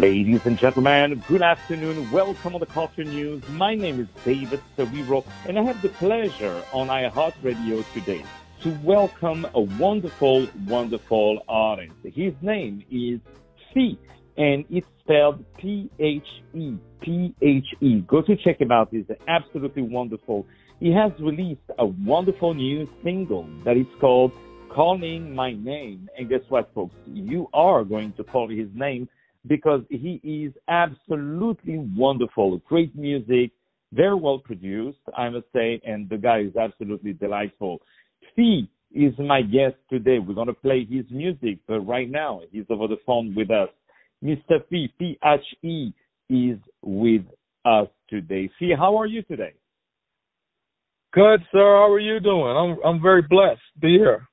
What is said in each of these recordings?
Ladies and gentlemen, good afternoon. Welcome on the Culture News. My name is David Cerebro, and I have the pleasure on iHeartRadio today to welcome a wonderful, wonderful artist. His name is Phe, and it's spelled P-H-E, P-H-E. Go to check him out. He's absolutely wonderful. He has released a wonderful new single that is called Calling My Name. And guess what, folks? You are going to call his name because he is absolutely wonderful. Great music, very well produced, I must say, and the guy is absolutely delightful. Phe is my guest today. We're going to play his music, but right now he's over the phone with us. Mr. Phe, P-H-E, is with us today. Phe, how are you today? Good, sir. How are you doing? I'm I'm very blessed to be here.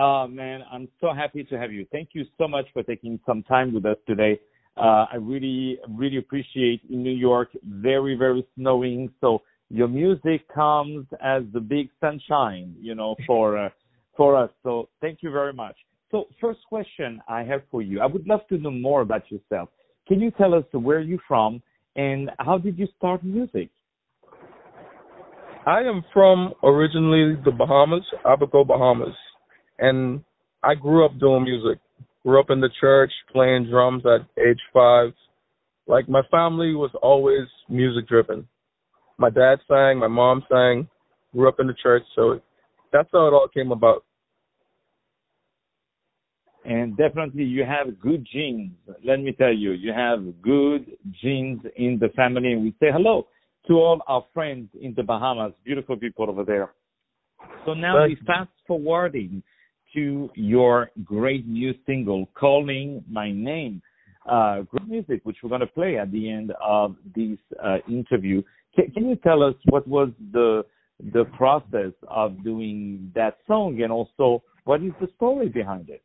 Oh man, I'm so happy to have you. Thank you so much for taking some time with us today. Uh, I really, really appreciate in New York, very, very snowing. So your music comes as the big sunshine, you know, for uh, for us. So thank you very much. So first question I have for you, I would love to know more about yourself. Can you tell us where you're from and how did you start music? I am from originally the Bahamas, Abaco, Bahamas and I grew up doing music. Grew up in the church, playing drums at age five. Like my family was always music driven. My dad sang, my mom sang. Grew up in the church, so that's how it all came about. And definitely, you have good genes. Let me tell you, you have good genes in the family. And we say hello to all our friends in the Bahamas, beautiful people over there. So now we fast forwarding to your great new single, Calling My Name. Uh, great music, which we're going to play at the end of this uh, interview. Can, can, you tell us what was the the process of doing that song, and also what is the story behind it?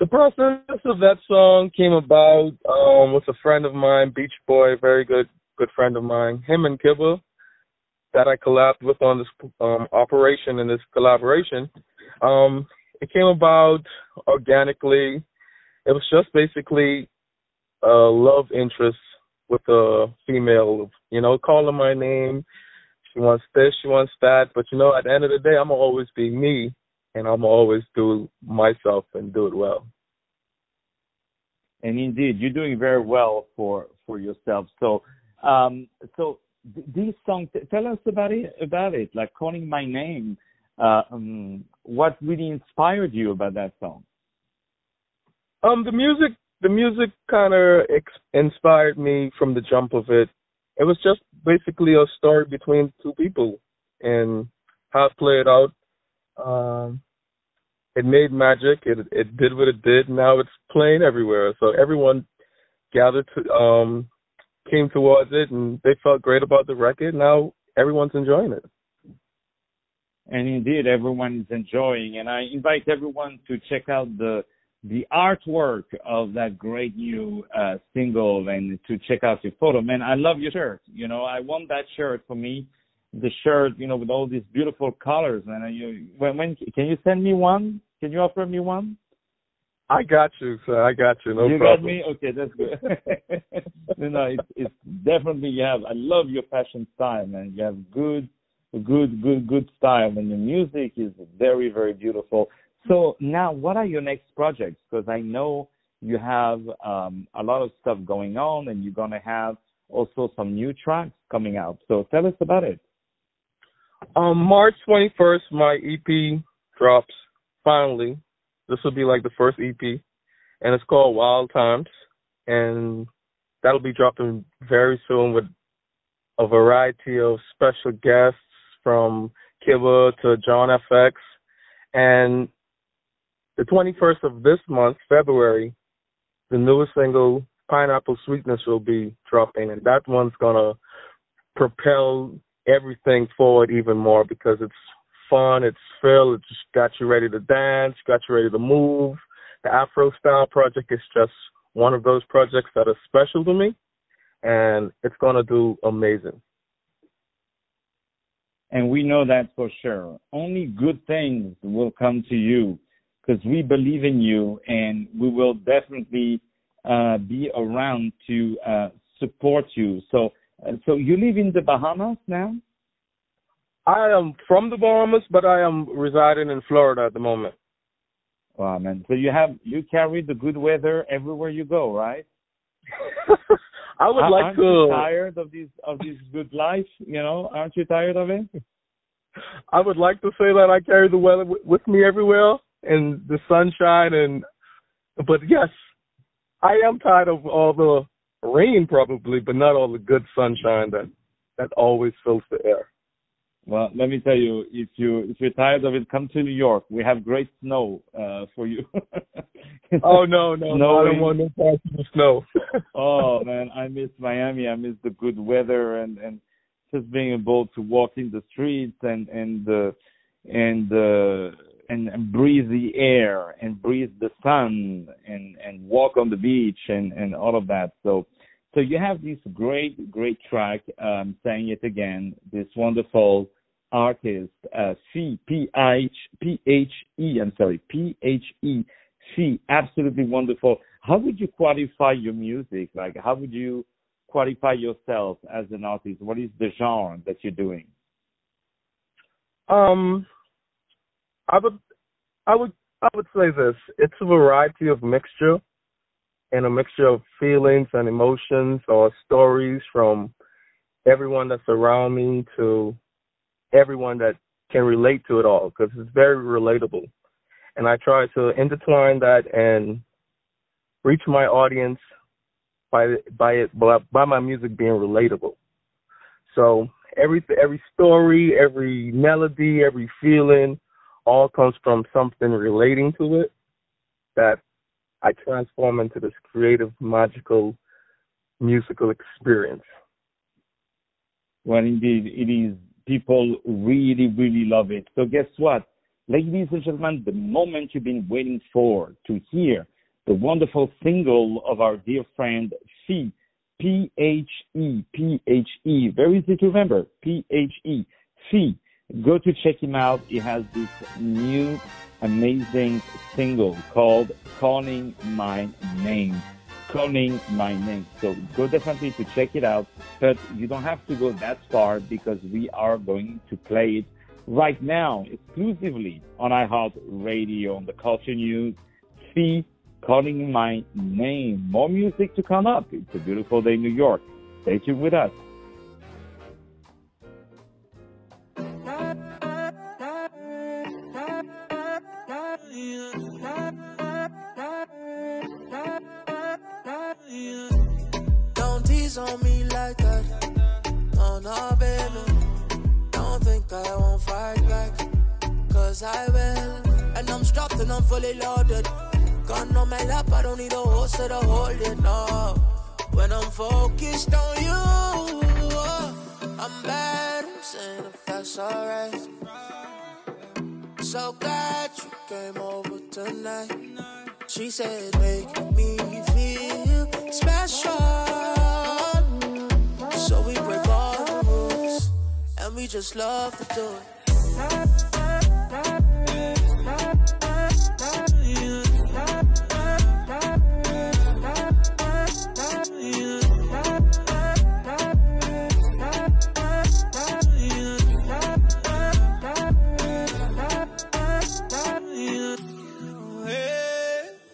The process of that song came about um, with a friend of mine, Beach Boy, very good good friend of mine. Him and Kibba that I collabed with on this um, operation and this collaboration, um, it came about organically. It was just basically a love interest with a female, you know, calling my name. She wants this, she wants that, but you know, at the end of the day, I'm going to always be me, and I'm always do myself and do it well. And indeed, you're doing very well for for yourself. So, um, so this song tell us about it about it like calling my name uh, um, what really inspired you about that song? Um the music the music kind of ex- inspired me from the jump of it. It was just basically a story between two people and how it played out. Um it made magic. It it did what it did. Now it's playing everywhere. So everyone gathered to um came towards it and they felt great about the record. Now everyone's enjoying it. And indeed, everyone is enjoying. And I invite everyone to check out the the artwork of that great new uh, single and to check out your photo. Man, I love your shirt. You know, I want that shirt for me. The shirt, you know, with all these beautiful colors. And you, when, when can you send me one? Can you offer me one? I got you, sir. I got you. No you problem. got me. Okay, that's good. you know, it's, it's definitely you have. I love your fashion style, man. You have good, good, good, good style, and your music is very, very beautiful. So now, what are your next projects? Because I know you have um, a lot of stuff going on, and you're gonna have also some new tracks coming out. So tell us about it. Um, March 21st, my EP drops finally this will be like the first EP, and it's called Wild Times, and that'll be dropping very soon with a variety of special guests from Kibba to John FX, and the 21st of this month, February, the newest single Pineapple Sweetness will be dropping, and that one's gonna propel everything forward even more because it's fun. It's filled. It just got you ready to dance, got you ready to move. The Afro Style project is just one of those projects that are special to me, and it's going to do amazing. And we know that for sure. Only good things will come to you because we believe in you, and we will definitely uh, be around to uh, support you. So, uh, so you live in the Bahamas now? I am from the Bahamas, but I am residing in Florida at the moment. Wow, man! So you have you carry the good weather everywhere you go, right? I would like aren't to. You tired of this of this good life? You know, aren't you tired of it? I would like to say that I carry the weather with me everywhere and the sunshine and, but yes, I am tired of all the rain probably, but not all the good sunshine that that always fills the air. Well, let me tell you, if you if you're tired of it, come to New York. We have great snow uh, for you. oh no, no, no, I don't want no parts of the snow. oh man, I miss Miami. I miss the good weather and and just being able to walk in the streets and and uh, and uh, and, and breathe the air and breathe the sun and and walk on the beach and and all of that. So so you have this great great track. Um, saying it again, this wonderful artist, uh, C P H P H E. I'm sorry, P H E C. Absolutely wonderful. How would you qualify your music? Like, how would you qualify yourself as an artist? What is the genre that you're doing? Um, I would, I would, I would say this. It's a variety of mixture, and a mixture of feelings and emotions or stories from everyone that's around me to everyone that can relate to it all because it's very relatable. And I try to intertwine that and reach my audience by by it by, by my music being relatable. So every every story, every melody, every feeling, all comes from something relating to it that I transform into this creative, magical, musical experience. Well, indeed, it is. People really, really love it. So guess what? Ladies and gentlemen, the moment you've been waiting for to hear the wonderful single of our dear friend Phe, P H E, P H E. Very easy to remember, P H E, Phe. Go to check him out. He has this new amazing single called Calling My Name. Calling My Name. So go definitely to check it out, but you don't have to go that far because we are going to play it right now exclusively on iHeart Radio on the Culture News. See calling my name. More music to come up. It's a beautiful day in New York. Stay tuned with us. Don't on me like that. No, no, baby. Don't think I won't fight back. Cause I will. And I'm strapped and I'm fully loaded. Gun on my lap, I don't need a holster to hold it, no. When I'm focused on you, oh, I'm bad, I'm saying if that's alright. So glad you came over tonight. She said, make me feel special. We just love to do it.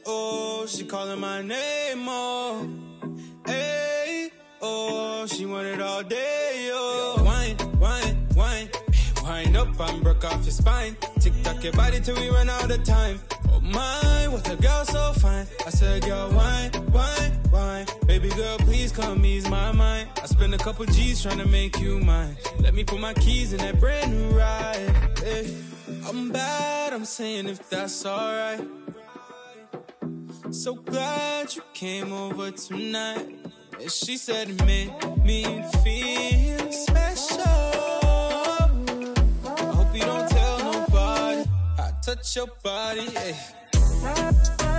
Oh, she calling my name, oh. Hey, oh, she want it all day, up and broke off your spine. Tick tock your body till we run out of time. Oh my, what a girl so fine. I said, girl, why, why, why? Baby girl, please come ease my mind. I spend a couple G's trying to make you mine. Let me put my keys in that brand new ride. Hey, I'm bad, I'm saying if that's alright. So glad you came over tonight. And she said it made me feel special. Touch your body, yeah.